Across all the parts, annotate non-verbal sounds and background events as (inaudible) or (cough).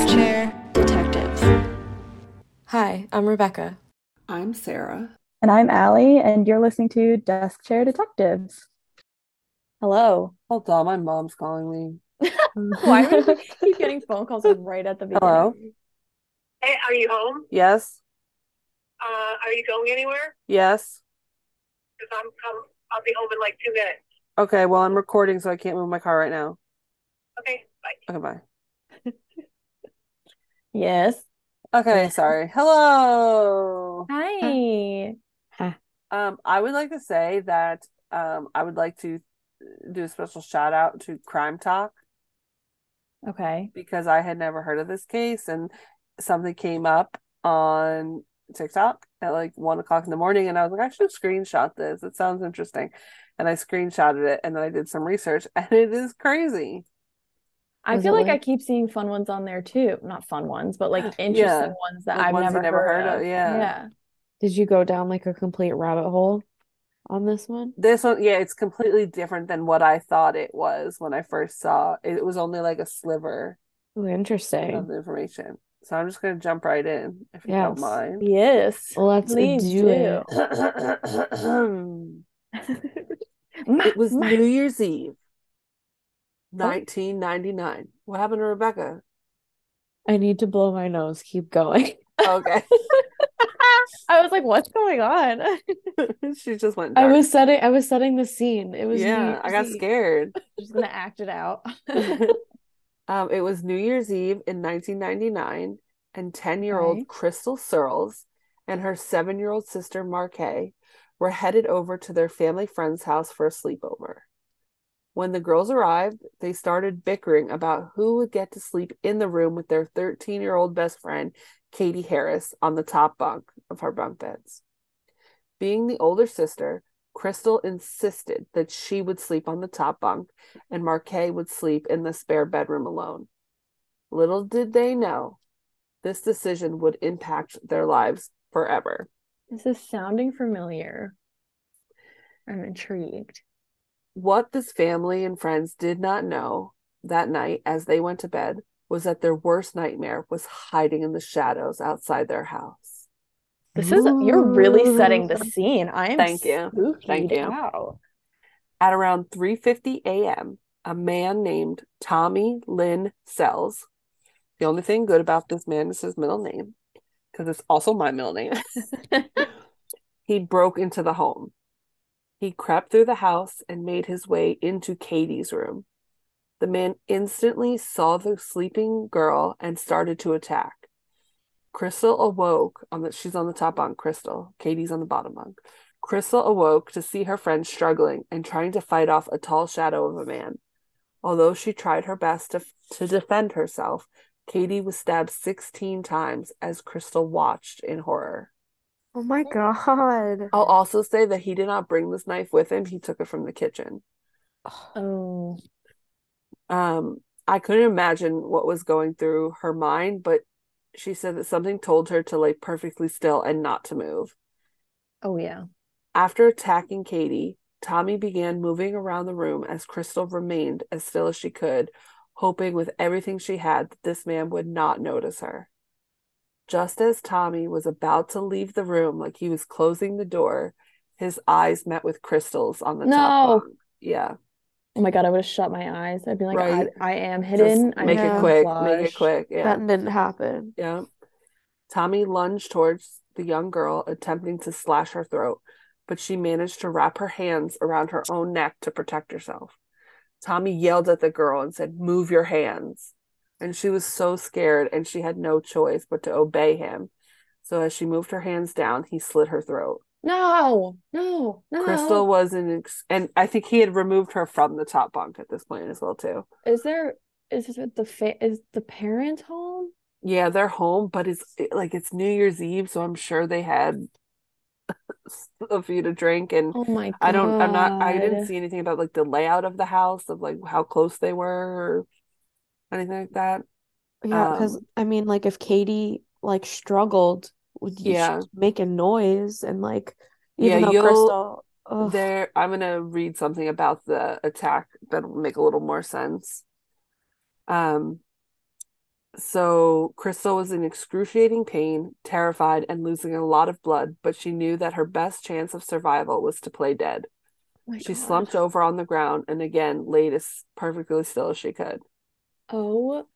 Desk Chair Detectives. Hi, I'm Rebecca. I'm Sarah. And I'm Allie, and you're listening to Desk Chair Detectives. Hello. Hold on, my mom's calling me. (laughs) Why do we keep getting phone calls right at the (laughs) beginning? Hello? Hey, are you home? Yes? Uh, are you going anywhere? Yes? Because I'm, I'm, I'll be home in like two minutes. Okay, well, I'm recording, so I can't move my car right now. Okay, bye. Okay, bye. Yes. Okay, sorry. Hello. Hi. Um, I would like to say that um, I would like to do a special shout out to Crime Talk Okay. because I had never heard of this case and something came up on TikTok at like one o'clock in the morning and I was like, I should screenshot this. It sounds interesting. And I screenshotted it and then I did some research (laughs) and it is crazy. I feel it like I keep seeing fun ones on there too. Not fun ones, but like (gasps) interesting Yeah. ones that Like I've ones never, never heard, heard of, yeah. Yeah. Did you go down like a complete rabbit hole on this one? This one, yeah, it's completely different than what I thought it was when I first saw it. It was only like a sliver Oh, of interesting. the information. So I'm just gonna jump right in if you don't mind. Yes. Let's Please do do. it. (coughs) (laughs) It was New Year's Eve, 1999. What happened to Rebecca? I need to blow my nose. Keep going. Okay. (laughs) I was like, what's going on? (laughs) She just went I was setting I was setting the scene. It was New Yeah, I Year's got Eve. scared. (laughs) Just gonna act it out. Um, it was New Year's Eve in 1999, and 10-year-old Okay. Crystal Surles and her seven-year-old sister Markay were headed over to their family friend's house for a sleepover. When the girls arrived, they started bickering about who would get to sleep in the room with their 13-year-old best friend, Katie Harris, on the top bunk of her bunk beds. Being the older sister, Crystal insisted that she would sleep on the top bunk and Marquet would sleep in the spare bedroom alone. Little did they know, this decision would impact their lives forever. This is sounding familiar. I'm intrigued. What this family and friends did not know that night as they went to bed was that their worst nightmare was hiding in the shadows outside their house. This is you're really setting the scene. I am Thank you. Thank you. out. At around 3:50 a.m., a man named Tommy Lynn Sells. The only thing good about this man is his middle name, because it's also my middle name. (laughs) he broke into the home. He crept through the house and made his way into Katie's room. The man instantly saw the sleeping girl and started to attack. Crystal awoke on the she's on the top bunk, Crystal. Katie's on the bottom bunk. Crystal awoke to see her friend struggling and trying to fight off a tall shadow of a man. Although she tried her best to, to defend herself, Katie was stabbed 16 times as Crystal watched in horror. Oh my god. I'll also say that he did not bring this knife with him, he took it from the kitchen. Oh, Um, I couldn't imagine what was going through her mind, but she said that something told her to lay perfectly still and not to move. oh yeah. After attacking Katie, Tommy began moving around the room as Crystal remained as still as she could, hoping with everything she had that this man would not notice her. Just as Tommy was about to leave the room, like he was closing the door, his eyes met with Crystal's on the top No. bunk. Yeah, Oh my God, I would have shut my eyes. I'd be like, Right. I, I am hidden. I make Yeah. it quick, make it quick. Yeah. That didn't happen. Yeah. Tommy lunged towards the young girl, attempting to slash her throat, but she managed to wrap her hands around her own neck to protect herself. Tommy yelled at the girl and said, Move your hands. And she was so scared and she had no choice but to obey him. So as she moved her hands down, he slit her throat. No, no, no. Crystal was in, ex- and I think he had removed her from the top bunk at this point as well too. Is there is it the fa is the parent home? Yeah, they're home, but it's like it's New Year's Eve, so I'm sure they had (laughs) a few to drink and Oh my God. I don't I'm not I didn't see anything about like the layout of the house of like how close they were or anything like that. Yeah, because Um, I mean, like if Katie like struggled, would you Yeah. making noise and like even Yeah, though Crystal, ugh, There I'm gonna read something about the attack that'll make a little more sense. Um So Crystal was in excruciating pain, terrified, and losing a lot of blood, but she knew that her best chance of survival was to play dead. Oh She God. slumped over on the ground and again laid as perfectly still as she could. Oh,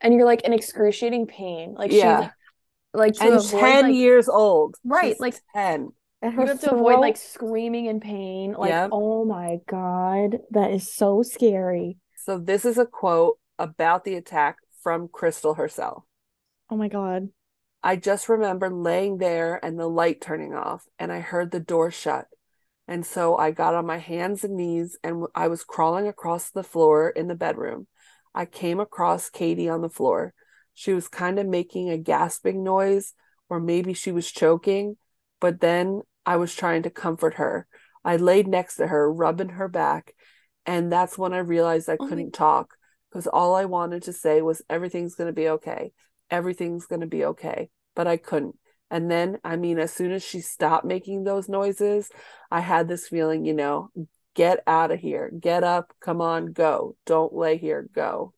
and you're like in excruciating pain. Like Yeah. she's like, like to And avoid 10 like years old. Right, She's like- 10. And you her have to avoid like screaming in pain. Like, Yep. oh my God, that is so scary. So this is a quote about the attack from Crystal herself. Oh my God. I just remember laying there and the light turning off, and I heard the door shut. And so I got on my hands and knees and I was crawling across the floor in the bedroom. I came across Katie on the floor. She was kind of making a gasping noise, or maybe she was choking, but then I was trying to comfort her. I laid next to her, rubbing her back, and that's when I realized I Oh my- couldn't talk because all I wanted to say was, Everything's going to be okay. Everything's going to be okay. But I couldn't. And then, I mean, as soon as she stopped making those noises, I had this feeling, you know, get out of here, get up, come on, go. Don't lay here, go.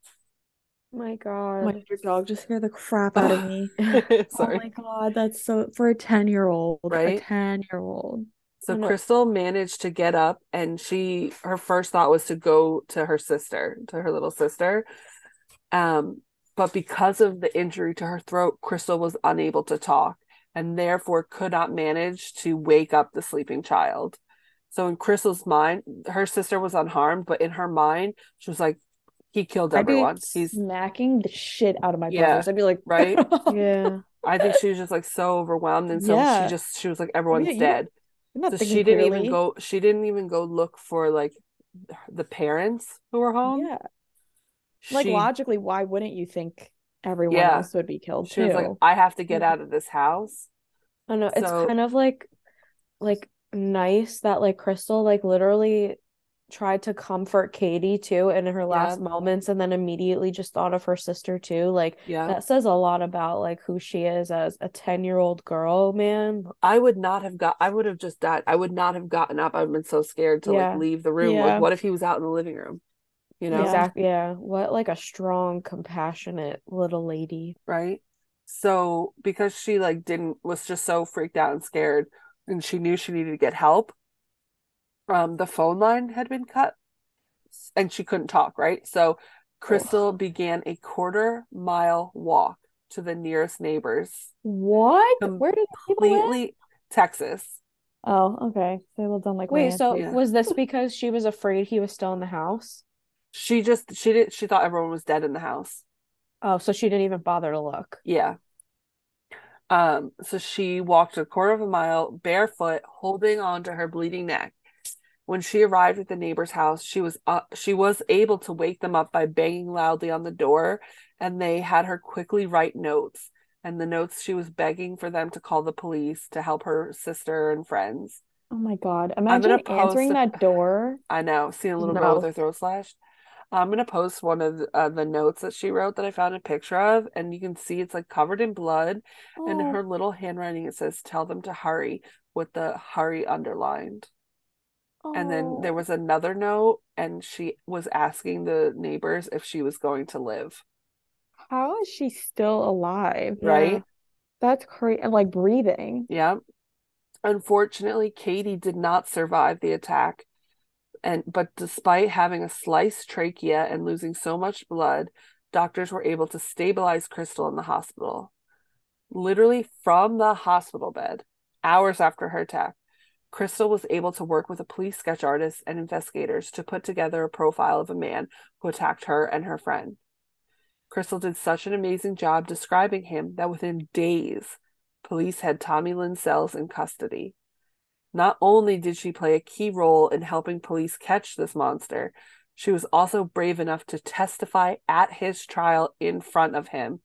My God. my your dog just scared the crap out of me. (laughs) (laughs) Sorry. Oh my God, that's so for a 10 year old, a Right? 10 year old. So I know. Crystal managed to get up and she her first thought was to go to her sister, to her little sister. Um, but because of the injury to her throat, Crystal was unable to talk and therefore could not manage to wake up the sleeping child. So in Crystal's mind, her sister was unharmed, but in her mind, she was like, he killed I'd be everyone. He's smacking the shit out of my Yeah, brothers. I'd be like, right? (laughs) Yeah. I think she was just like so overwhelmed. And so Yeah. she just she was like, everyone's yeah, dead. So she didn't clearly. even go she didn't even go look for like the parents who were home. Yeah. Like She- logically, why wouldn't you think everyone Yeah. else would be killed she was like, too? I have to get Yeah. out of this house. I know it's kind of like like nice that like Crystal like literally tried to comfort Katie too in her last Yeah. moments and then immediately just thought of her sister too. Like Yeah. that says a lot about like who she is as a 10-year-old girl, man. I would not have got I would have just died. I would not have gotten up. I've been so scared to Yeah. like leave the room. Like what if he was out in the living room? You know? Exactly. Yeah. What like a strong, compassionate little lady. right? So because she like didn't was just so freaked out and scared and she knew she needed to get help, um the phone line had been cut and she couldn't talk, right? So Crystal began a quarter mile walk to the nearest neighbors, What? Where did people live? completely Texas. Oh, okay. They lived on like Wait, ranch. so Yeah. was this because she was afraid he was still in the house? She just she did she thought everyone was dead in the house. Oh, so she didn't even bother to look. Yeah. Um, so she walked a quarter of a mile barefoot, holding on to her bleeding neck. When she arrived at the neighbor's house, she was up, she was able to wake them up by banging loudly on the door, and they had her quickly write notes. And the notes she was begging for them to call the police to help her sister and friends. Oh my God. Imagine answering a- that door. (laughs) I know, seeing a little girl with her throat slashed. I'm gonna post one of the, uh, the notes that she wrote that I found a picture of, and you can see it's like covered in blood. And in Oh, her little handwriting, it says, Tell them to hurry with the hurry underlined. And then there oh. was another note, and she was asking the neighbors if she was going to live, How is she still alive? right? That's crazy. And like breathing. Yeah. Unfortunately, Katie did not survive the attack. And but despite having a sliced trachea and losing so much blood, doctors were able to stabilize Crystal in the hospital. Literally from the hospital bed, hours after her attack, Crystal was able to work with a police sketch artist and investigators to put together a profile of a man who attacked her and her friend. Crystal did such an amazing job describing him that within days, police had Tommy Lynn Sells in custody. Not only did she play a key role in helping police catch this monster, she was also brave enough to testify at his trial in front of him,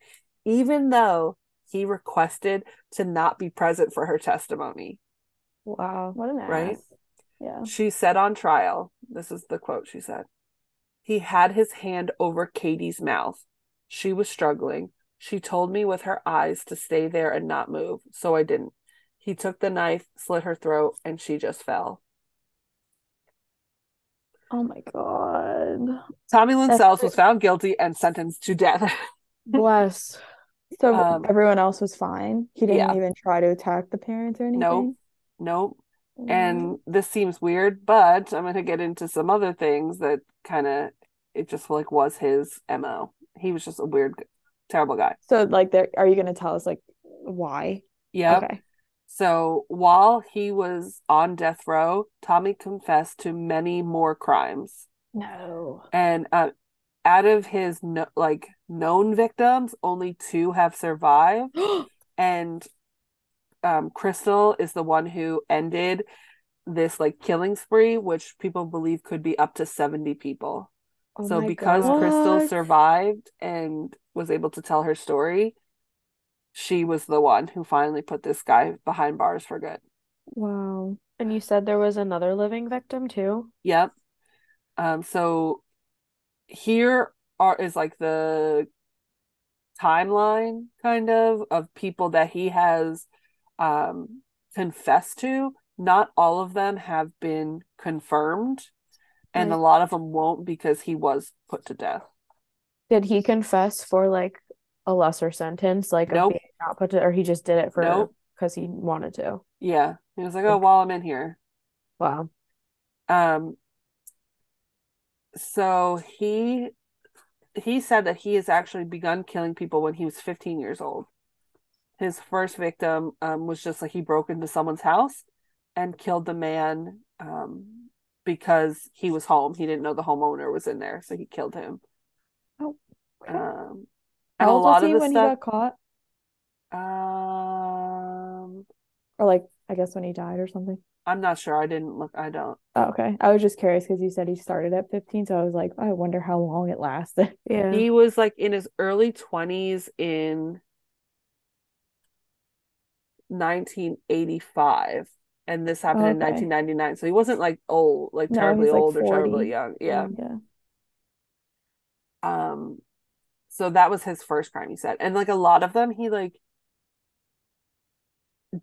even though he requested to not be present for her testimony. Wow. What an Right? Yeah. She said on trial, this is the quote she said, he had his hand over Katie's mouth. She was struggling. She told me with her eyes to stay there and not move, so I didn't. He took the knife, slit her throat, and she just fell. Oh my God. Tommy Lynn Sells was found guilty and sentenced to death. (laughs) Bless. So Um, everyone else was fine. He didn't yeah. even try to attack the parents or Nope. anything. Nope. Mm. And this seems weird, but I'm going to get into some other things that kind of it just like was his MO. He was just a weird, terrible guy. So like there are you gonna tell us like why? Yeah. Okay. So while he was on death row, Tommy confessed to many more crimes. No. And uh, out of his no, like known victims, only two have survived. (gasps) And um, Crystal is the one who ended this like killing spree, which people believe could be up to 70 people. Oh so because God. Crystal survived and was able to tell her story, she was the one who finally put this guy behind bars for good. Wow. And you said there was another living victim too? Yep. Um, so here are is like the timeline kind of of people that he has um confessed to. Not all of them have been confirmed, and a lot of them won't because he was put to death. Did he confess for like a lesser sentence, like Nope. not put to, or he just did it for Nope. because he wanted to? Yeah. He was like, "Oh, Okay. while I'm in here." Wow. Um, so he he said that he has actually begun killing people when he was 15 years old. His first victim um, was just like he broke into someone's house and killed the man um, because he was home. He didn't know the homeowner was in there, so he killed him. Oh, okay. Um, and How a old lot was of he the when he got caught? um, Or like I guess when he died or something? I'm not sure. I didn't look. I don't. Oh, okay. I was just curious because you said he started at 15, so I was like, I wonder how long it lasted. (laughs) Yeah. He was like in his early 20s in 1985, and this happened in 1999. So he wasn't like old, like No, terribly like old or terribly young. Yeah. Yeah. Um, so that was his first crime, he said. And like a lot of them, he like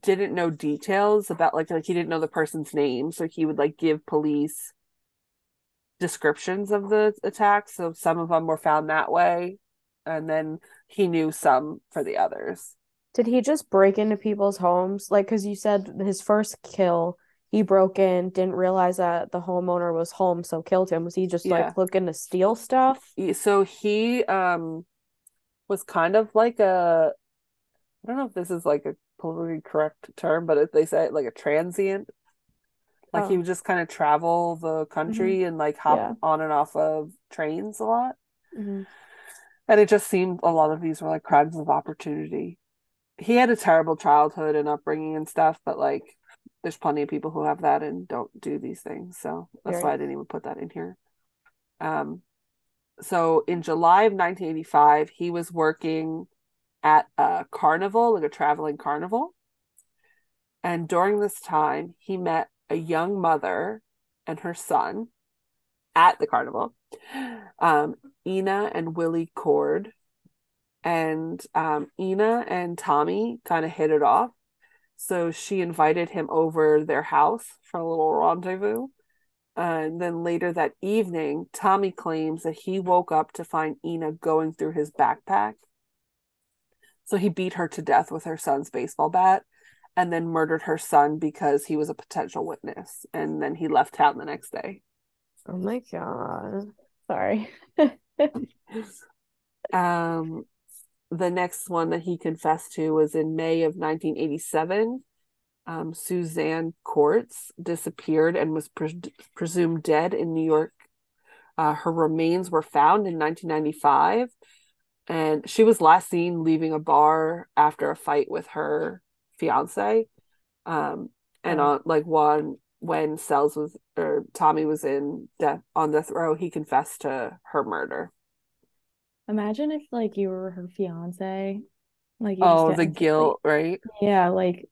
didn't know details about like like he didn't know the person's name, so he would like give police descriptions of the attacks. So some of them were found that way, and then he knew some for the others. Did he just break into people's homes? Like, because you said his first kill, he broke in, didn't realize that the homeowner was home, so killed him. Was he just Yeah. like looking to steal stuff? So he um was kind of like a I don't know if this is like a politically correct term, but it, they say like a transient. Like he Oh. would just kind of travel the country and like hop Yeah. on and off of trains a lot. Mhm. And it just seemed a lot of these were like crimes of opportunity. He had a terrible childhood and upbringing and stuff, but like there's plenty of people who have that and don't do these things. So that's why I didn't even put that in here. Um, so in July of 1985, he was working at a carnival, like a traveling carnival. And during this time, he met a young mother and her son at the carnival, um, Ina and Willie Cordt. And um, Ina and Tommy kind of hit it off. So she invited him over their house for a little rendezvous. and then later that evening, Tommy claims that he woke up to find Ina going through his backpack. So he beat her to death with her son's baseball bat and then murdered her son because he was a potential witness. And then he left town the next day. Oh my God. Sorry. (laughs) (laughs) Um, the next one that he confessed to was in May of 1987. Um, Suzanne Korcz disappeared and was pre- presumed dead in New York. Uh, her remains were found in 1995, and she was last seen leaving a bar after a fight with her fiance. Um, and on like one when Sells was or Tommy was in death on death row, he confessed to her murder. Imagine if like you were her fiance. Like you just Oh, the instantly- guilt, right? Yeah, like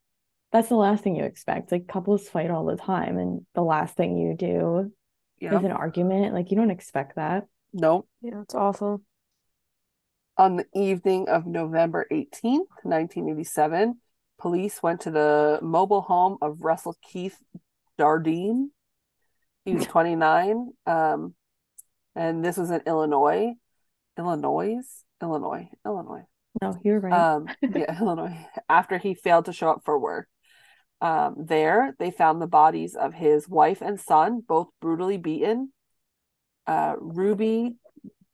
that's the last thing you expect. Like couples fight all the time, and the last thing you do Yeah. is an argument. Like you don't expect that. Nope. Yeah, it's awful. On the evening of November 18th, 1987, police went to the mobile home of Russell Keith Dardeen. He was (laughs) 29. Um, and this was in Illinois. Illinois. Illinois, Illinois. No, you're right. Um, yeah, (laughs) Illinois. After he failed to show up for work. Um, there they found the bodies of his wife and son, both brutally beaten. Uh, Ruby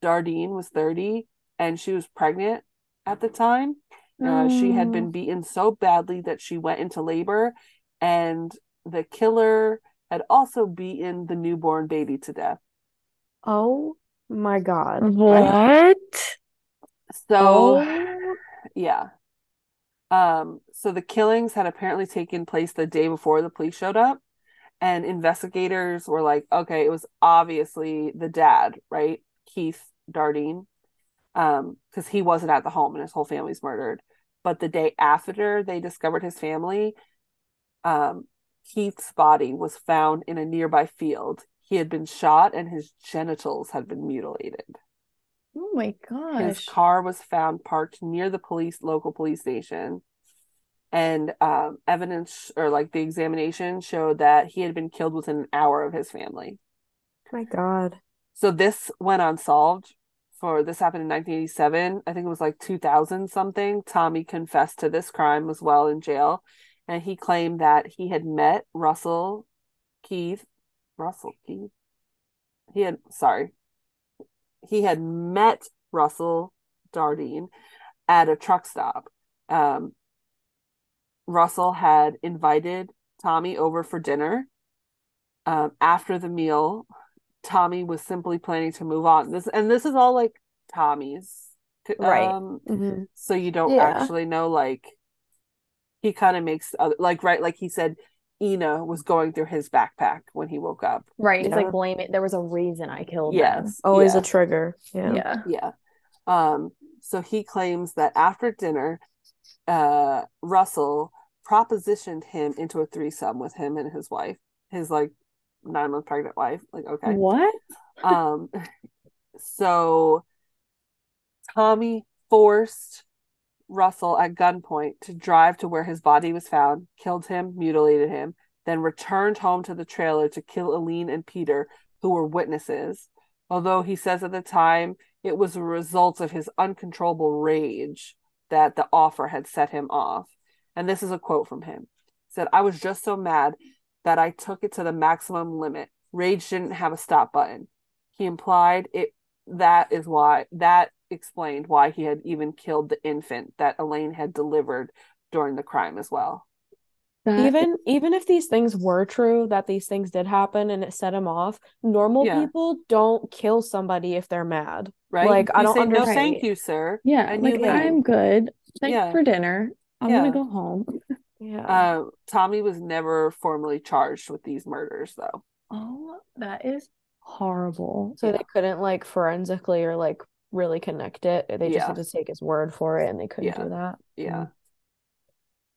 Dardeen was 30 and she was pregnant at the time. Uh, she had been beaten so badly that she went into labor, and the killer had also beaten the newborn baby to death. Oh my God. what? So, Oh. yeah. Um, so the killings had apparently taken place the day before the police showed up, and investigators were like, okay, it was obviously the dad, right? Keith Dardeen. Um, because he wasn't at the home and his whole family's murdered. But the day after they discovered his family, um, Keith's body was found in a nearby field. He had been shot and his genitals had been mutilated. Oh my gosh. His car was found parked near the police local police station. And um, evidence or like the examination showed that he had been killed within an hour of his family. My God. So this went unsolved for this happened in 1987. I think it was like 2000 something. Tommy confessed to this crime as well in jail. And he claimed that he had met Russell Keith. Russell Keith? He had, sorry. He had met Russell Dardeen at a truck stop. Um, Russell had invited Tommy over for dinner. Um, after the meal, Tommy was simply planning to move on. This and this is all like Tommy's, Right. Um, Mhm. so you don't Yeah. actually know like he kind of makes other like right like he said Ina was going through his backpack when he woke up. Right. It's Yeah. like blame it. There was a reason I killed Yes. Always yeah. a trigger. Yeah. Yeah. Yeah. Um, so he claims that after dinner, uh, Russell propositioned him into a threesome with him and his wife, his like nine month pregnant wife. Like, okay. What? Um, (laughs) so Tommy forced Russell at gunpoint to drive to where his body was found, killed him, mutilated him, then returned home to the trailer to kill Elaine and Peter, who were witnesses. Although he says at the time it was a result of his uncontrollable rage that the offer had set him off. And this is a quote from him. He said, I was just so mad that I took it to the maximum limit. Rage didn't have a stop button. He implied it that is why that explained why he had even killed the infant that Elaine had delivered during the crime as well. That- Even even if these things were true, that these things did happen and it set him off, normal Yeah. people don't kill somebody if they're mad. Right? Like, I don't say, no, thank you, sir. yeah. and Like leave. I'm good. Thanks Yeah. for dinner. I'm Yeah. gonna go home. Yeah. Uh, Tommy was never formally charged with these murders, though. Oh, that is horrible. So yeah. they couldn't like forensically or like really connect it. They just Yeah. had to take his word for it and they couldn't Yeah. do that. Yeah.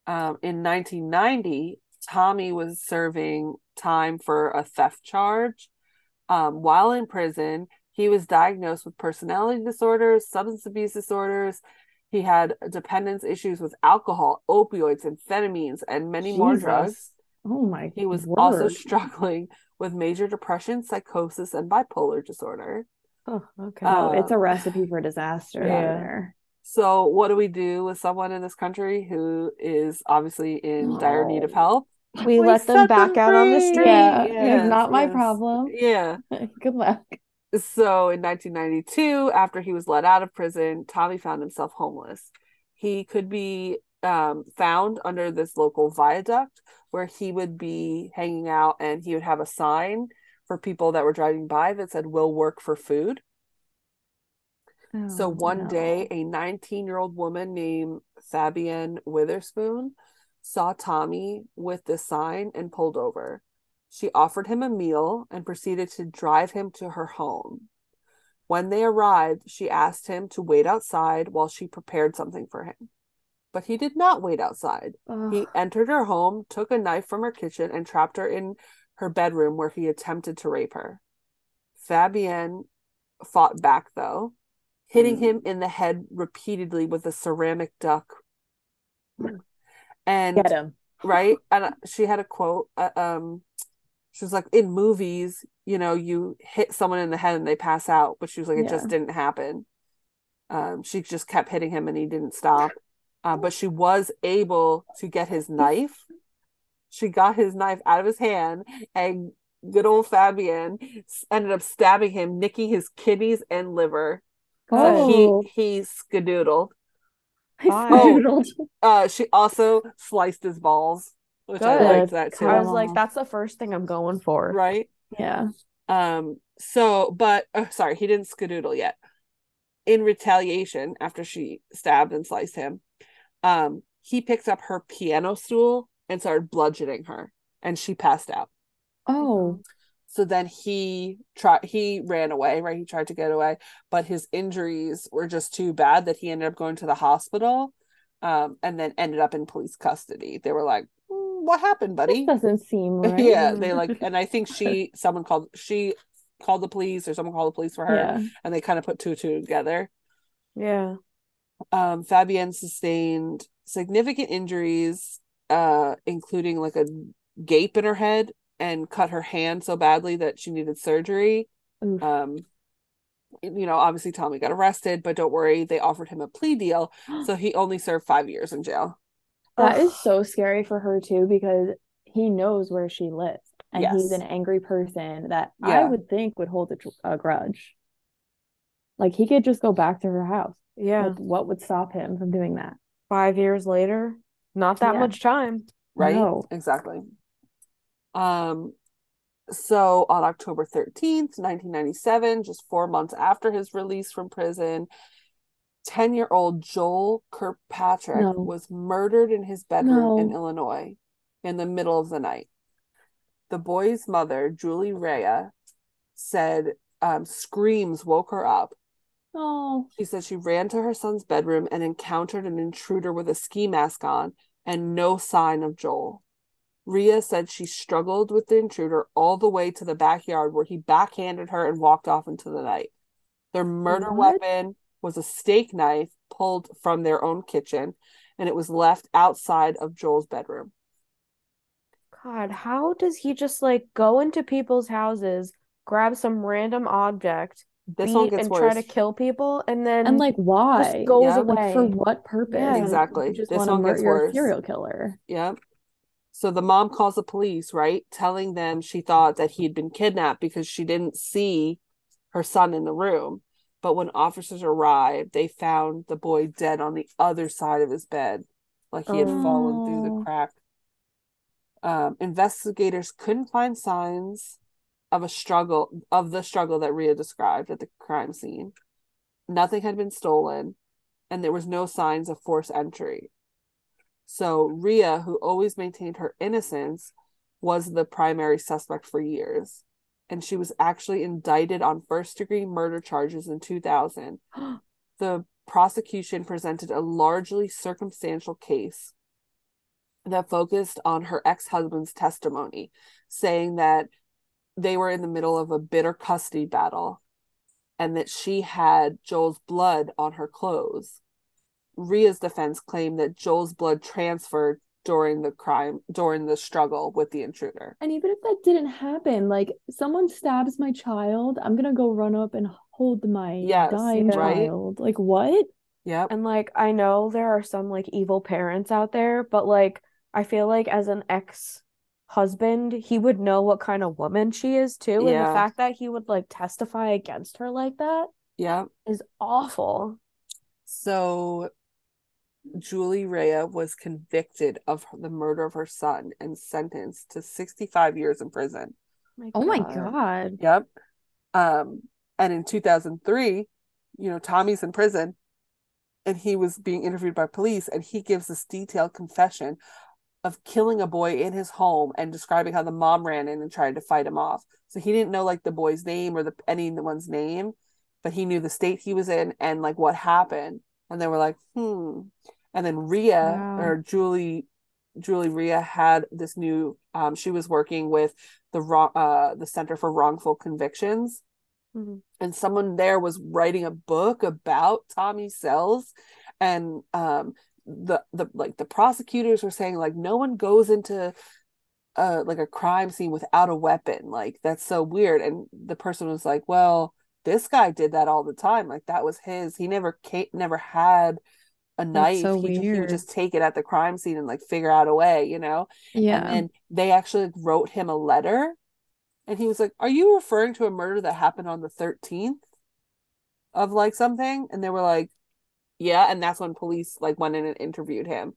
Um, in 1990, Tommy was serving time for a theft charge. Um, while in prison, he was diagnosed with personality disorders, substance abuse disorders. He had dependence issues with alcohol, opioids, amphetamines, and many more drugs. Oh my He was also (laughs) struggling with major depression, psychosis, and bipolar disorder. Oh, okay. Oh, Uh, it's a recipe for disaster Yeah. there. So, what do we do with someone in this country who is obviously in dire need of Oh. help? we let them set back out on the street. Yeah, Yes, it's not my yes. problem. Yeah. (laughs) Good luck. So in 1992, after he was let out of prison, Tommy found himself homeless. He could be um, found under this local viaduct where he would be hanging out and he would have a sign for people that were driving by that said, "We'll work for food. So Oh, one day, a 19 year old woman named Fabienne Witherspoon saw Tommy with this sign and pulled over. She offered him a meal and proceeded to drive him to her home. When they arrived, she asked him to wait outside while she prepared something for him. But he did not wait outside. He entered her home, took a knife from her kitchen, and trapped her in her bedroom where he attempted to rape her. Fabienne fought back, though, hitting him in the head repeatedly with a ceramic duck. And right, and she had a quote. Uh, um, she was like, "In movies, you know, you hit someone in the head and they pass out," but she was like, "It just didn't happen." Um, she just kept hitting him and he didn't stop. Uh, but she was able to get his knife. She got his knife out of his hand, and good old Fabienne ended up stabbing him, nicking his kidneys and liver. So Oh. he he skedoodled. I Bye. skedoodled. Uh, she also sliced his balls, which I liked that too. I was like, that's the first thing I'm going for. Right? Yeah. Um, so, but oh, sorry, he didn't skedoodle yet. In retaliation, after she stabbed and sliced him, um, he picks up her piano stool and started bludgeoning her, and she passed out. Oh. So then he tried, he ran away, right? He tried to get away, but his injuries were just too bad that he ended up going to the hospital, um, and then ended up in police custody. They were like, "Mm, "What happened, buddy?" This doesn't seem (laughs) right. yeah they like and i think she (laughs) someone called she called the police or someone called the police for her Yeah. and they kind of put two and two together Yeah. um fabienne sustained significant injuries uh including like a gape in her head and cut her hand so badly that she needed surgery Oof. um you know obviously tommy got arrested but don't worry they offered him a plea deal so he only served five years in jail That Ugh. is so scary for her too because he knows where she lives and he's an angry person that Yeah. I would think would hold a, a grudge. Like he could just go back to her house. Yeah. Like, what would stop him from doing that? Five years later, not that Yeah. much time. right No. exactly um so on october 13th 1997 just four months after his release from prison 10 year old joel kirkpatrick No. was murdered in his bedroom in illinois in the middle of the night the boy's mother julie Rea, said um, screams woke her up Oh, she said she ran to her son's bedroom and encountered an intruder with a ski mask on and no sign of Joel. Rea said she struggled with the intruder all the way to the backyard where he backhanded her and walked off into the night. Their murder What? weapon was a steak knife pulled from their own kitchen and it was left outside of Joel's bedroom. God, how does he just like go into people's houses, grab some random object, This one beat gets and worse. try to kill people, and then and like why? goes Yeah. Like for what purpose? Yeah. Exactly. You just This want one gets a worse. serial killer. Yeah. So the mom calls the police, right? Telling them she thought that he'd been kidnapped because she didn't see her son in the room. But when officers arrived, they found the boy dead on the other side of his bed, like he had fallen through the Oh. crack. Um, investigators couldn't find signs of a struggle of the struggle that Rea described at the crime scene. Nothing had been stolen, and there was no signs of forced entry. So Rea, who always maintained her innocence, was the primary suspect for years. And she was actually indicted on first degree murder charges in 2000. (gasps) the prosecution presented a largely circumstantial case that focused on her ex husband's testimony, saying that they were in the middle of a bitter custody battle and that she had Joel's blood on her clothes. Rea's defense claimed that Joel's blood transferred during the crime, during the struggle with the intruder. And even if that didn't happen, like someone stabs my child, I'm gonna go run up and hold my Yes, dying right? child. Like what? Yep. And like I know there are some like evil parents out there, but like I feel like as an ex-husband, he would know what kind of woman she is too. And the fact that he would like testify against her like that yeah. is awful. So Julie Rea was convicted of the murder of her son and sentenced to 65 years in prison. Oh my God. Yep. Um, and in 2003, you know, Tommy's in prison and he was being interviewed by police and he gives this detailed confession of killing a boy in his home and describing how the mom ran in and tried to fight him off. So he didn't know like the boy's name or the anyone's name, but he knew the state he was in and like what happened. And they were like, hmm. And then Rea Wow. or Julie Julie Rea had this new um she was working with the wrong uh the Center for Wrongful Convictions Mhm. and someone there was writing a book about Tommy Sells and um the the like the prosecutors were saying like no one goes into uh like a crime scene without a weapon like that's so weird and the person was like well this guy did that all the time. Like that was his. He never came, never had a knife. so he, he would just take it at the crime scene and like figure out a way, you know? Yeah. And they actually wrote him a letter. And he was like, Are you referring to a murder that happened on the 13th of like something? And they were like, Yeah. And that's when police like went in and interviewed him.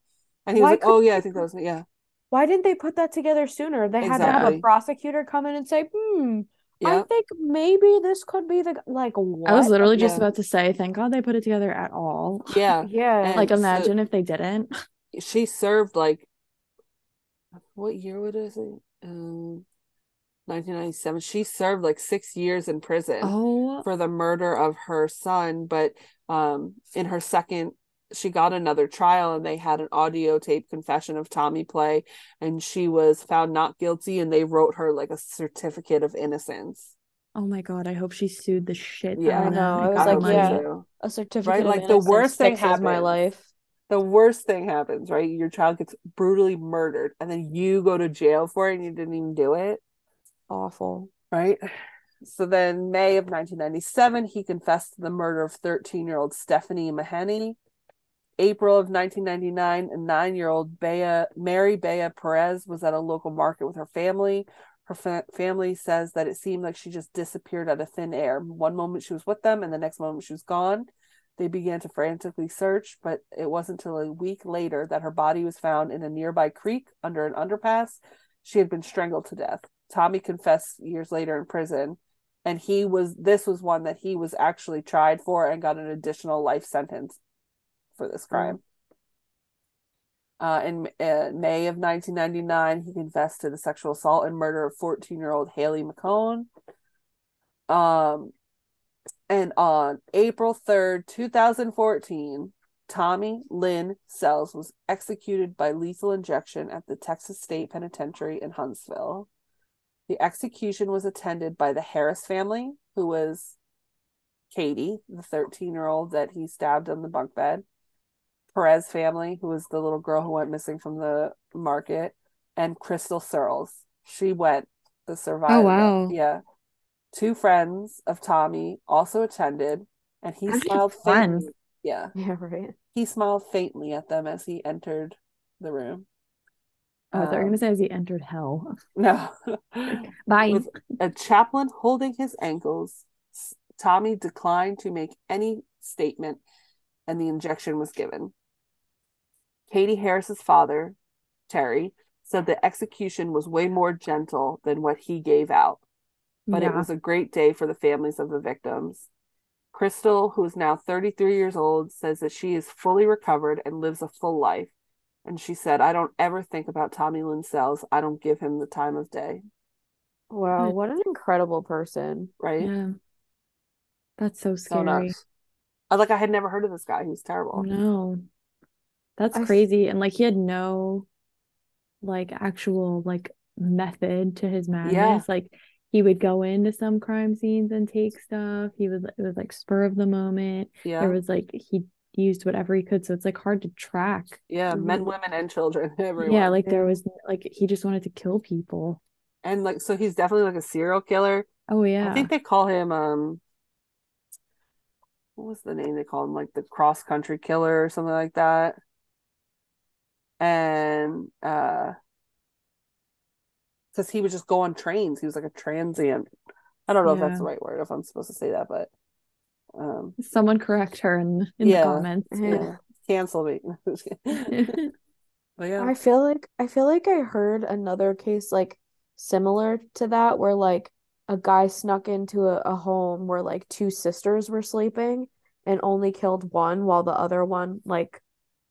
And he was like, Oh, couldn't yeah, I think that was, me yeah. Why didn't they put that together sooner? They had to have a prosecutor come in and say, "Hmm, I think maybe this could be the like what?" I was literally just about to say, thank God they put it together at all. (laughs) Yeah. Yeah. And Like so- imagine if they didn't. (laughs) she served like what year would it say? Um 1997. She served like six years in prison Oh, for the murder of her son, but um in her second she got another trial and they had an audio tape confession of Tommy Play and she was found not guilty and they wrote her like a certificate of innocence. oh my God. I hope she sued the shit Yeah. out I of know, them. I was I like, yeah. too. a certificate Right, of like, the worst thing fixes my life. The worst thing happens, right? Your child gets brutally murdered and then you go to jail for it and you didn't even do it. Awful. right? So then, May of 1997, he confessed to the murder of 13 year old Stephanie Mahaney. April of 1999, a nine year old Bea, Mary Bea Perez was at a local market with her family. Her fa- family says that it seemed like she just disappeared out of thin air. One moment she was with them, and the next moment she was gone. They began to frantically search, but it wasn't until a week later that her body was found in a nearby creek under an underpass. She had been strangled to death. Tommy confessed years later in prison, and he was this was one that he was actually tried for and got an additional life sentence for this crime. Uh, in uh, May of 1999, he confessed to the sexual assault and murder of 14 year old Haley McHone. Um, and on April 3rd, 2014, Tommy Lynn Sells was executed by lethal injection at the Texas State Penitentiary in Huntsville. The execution was attended by the Harris family, who was Katie, the 13 year old that he stabbed on the bunk bed, Perez family, who was the little girl who went missing from the market, and Crystal Surles. She went the survivor. Oh, wow. Yeah. Two friends of Tommy also attended, and he smiled fun. faintly. Yeah. (laughs) Yeah, right. He smiled faintly at them as he entered the room. Oh, I thought you were Um, gonna say as he entered hell. (laughs) No. Bye. With a chaplain holding his ankles, Tommy declined to make any statement and the injection was given. Katie Harris's father, Terry, said the execution was way more gentle than what he gave out, but it was a great day for the families of the victims. Crystal, who is now 33 years old, says that she is fully recovered and lives a full life. And she said, I don't ever think about Tommy Lynn Sells. I don't give him the time of day. Wow, hmm. what an incredible person. Right? Yeah. That's so So scary. nuts. I like I had never heard of this guy. He was terrible. No. That's I f- crazy. And like he had no like actual like method to his madness. Like he would go into some crime scenes and take stuff. He was it was like spur of the moment. Yeah. There was like he used whatever he could. So it's like hard to track. yeah, men, women, and children. Everyone. (laughs) Yeah, like there was like he just wanted to kill people. and like so he's definitely like a serial killer. Oh yeah. I think they call him um what was the name they call him? Like the cross country killer or something like that. And uh because he would just go on trains. He was like a transient. I don't know if that's the right word, if I'm supposed to say that, but um Someone correct her in in Yeah. the comments. yeah. Cancel me. (laughs) (laughs) But yeah. I feel like I feel like I heard another case like similar to that where like a guy snuck into a, a home where like two sisters were sleeping and only killed one while the other one like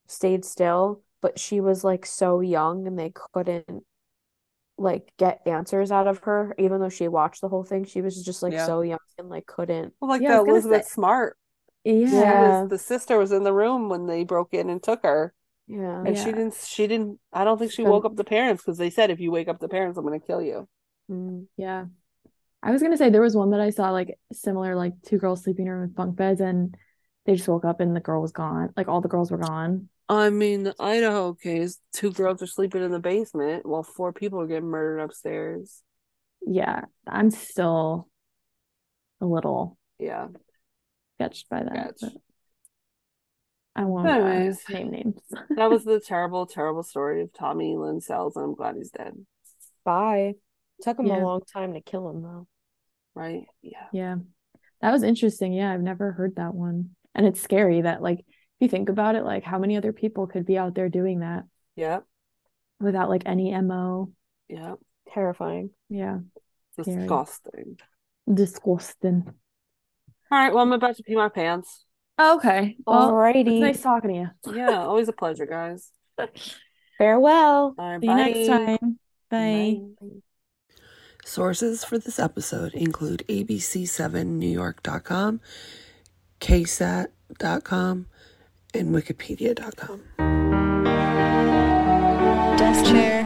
stayed still, but she was like so young and they couldn't like get answers out of her even though she watched the whole thing. She was just like Yeah. so young and like couldn't. Well, like Yeah, the was gonna Elizabeth say- Smart. Yeah. She was the sister was in the room when they broke in and took her. Yeah. And she didn't she didn't I don't think she woke up the parents because they said if you wake up the parents, I'm gonna kill you. Mm. Yeah. I was gonna say there was one that I saw like similar, like two girls sleeping in with bunk beds and they just woke up and the girl was gone. Like all the girls were gone. I mean, the Idaho case, two girls are sleeping in the basement while four people are getting murdered upstairs. Yeah. I'm still a little Yeah. sketched by that. Sketch. I won't uh, Anyways. name names. (laughs) That was the terrible, terrible story of Tommy Lynn Sells, and I'm glad he's dead. Bye. Took him Yeah. a long time to kill him though. Right? Yeah. Yeah. That was interesting. Yeah, I've never heard that one. And it's scary that like if you think about it, like how many other people could be out there doing that Yep. without like any MO? Yeah. Terrifying. Yeah. Scary. Disgusting. Disgusting. All right. Well, I'm about to pee my pants. Okay. Well, Alrighty. it's nice talking to you. Yeah. Always a pleasure, guys. (laughs) Farewell. All right. See you next bye. Bye. Sources for this episode include ABC7NewYork.com, KSAT.com, and Wikipedia.com. Desk chair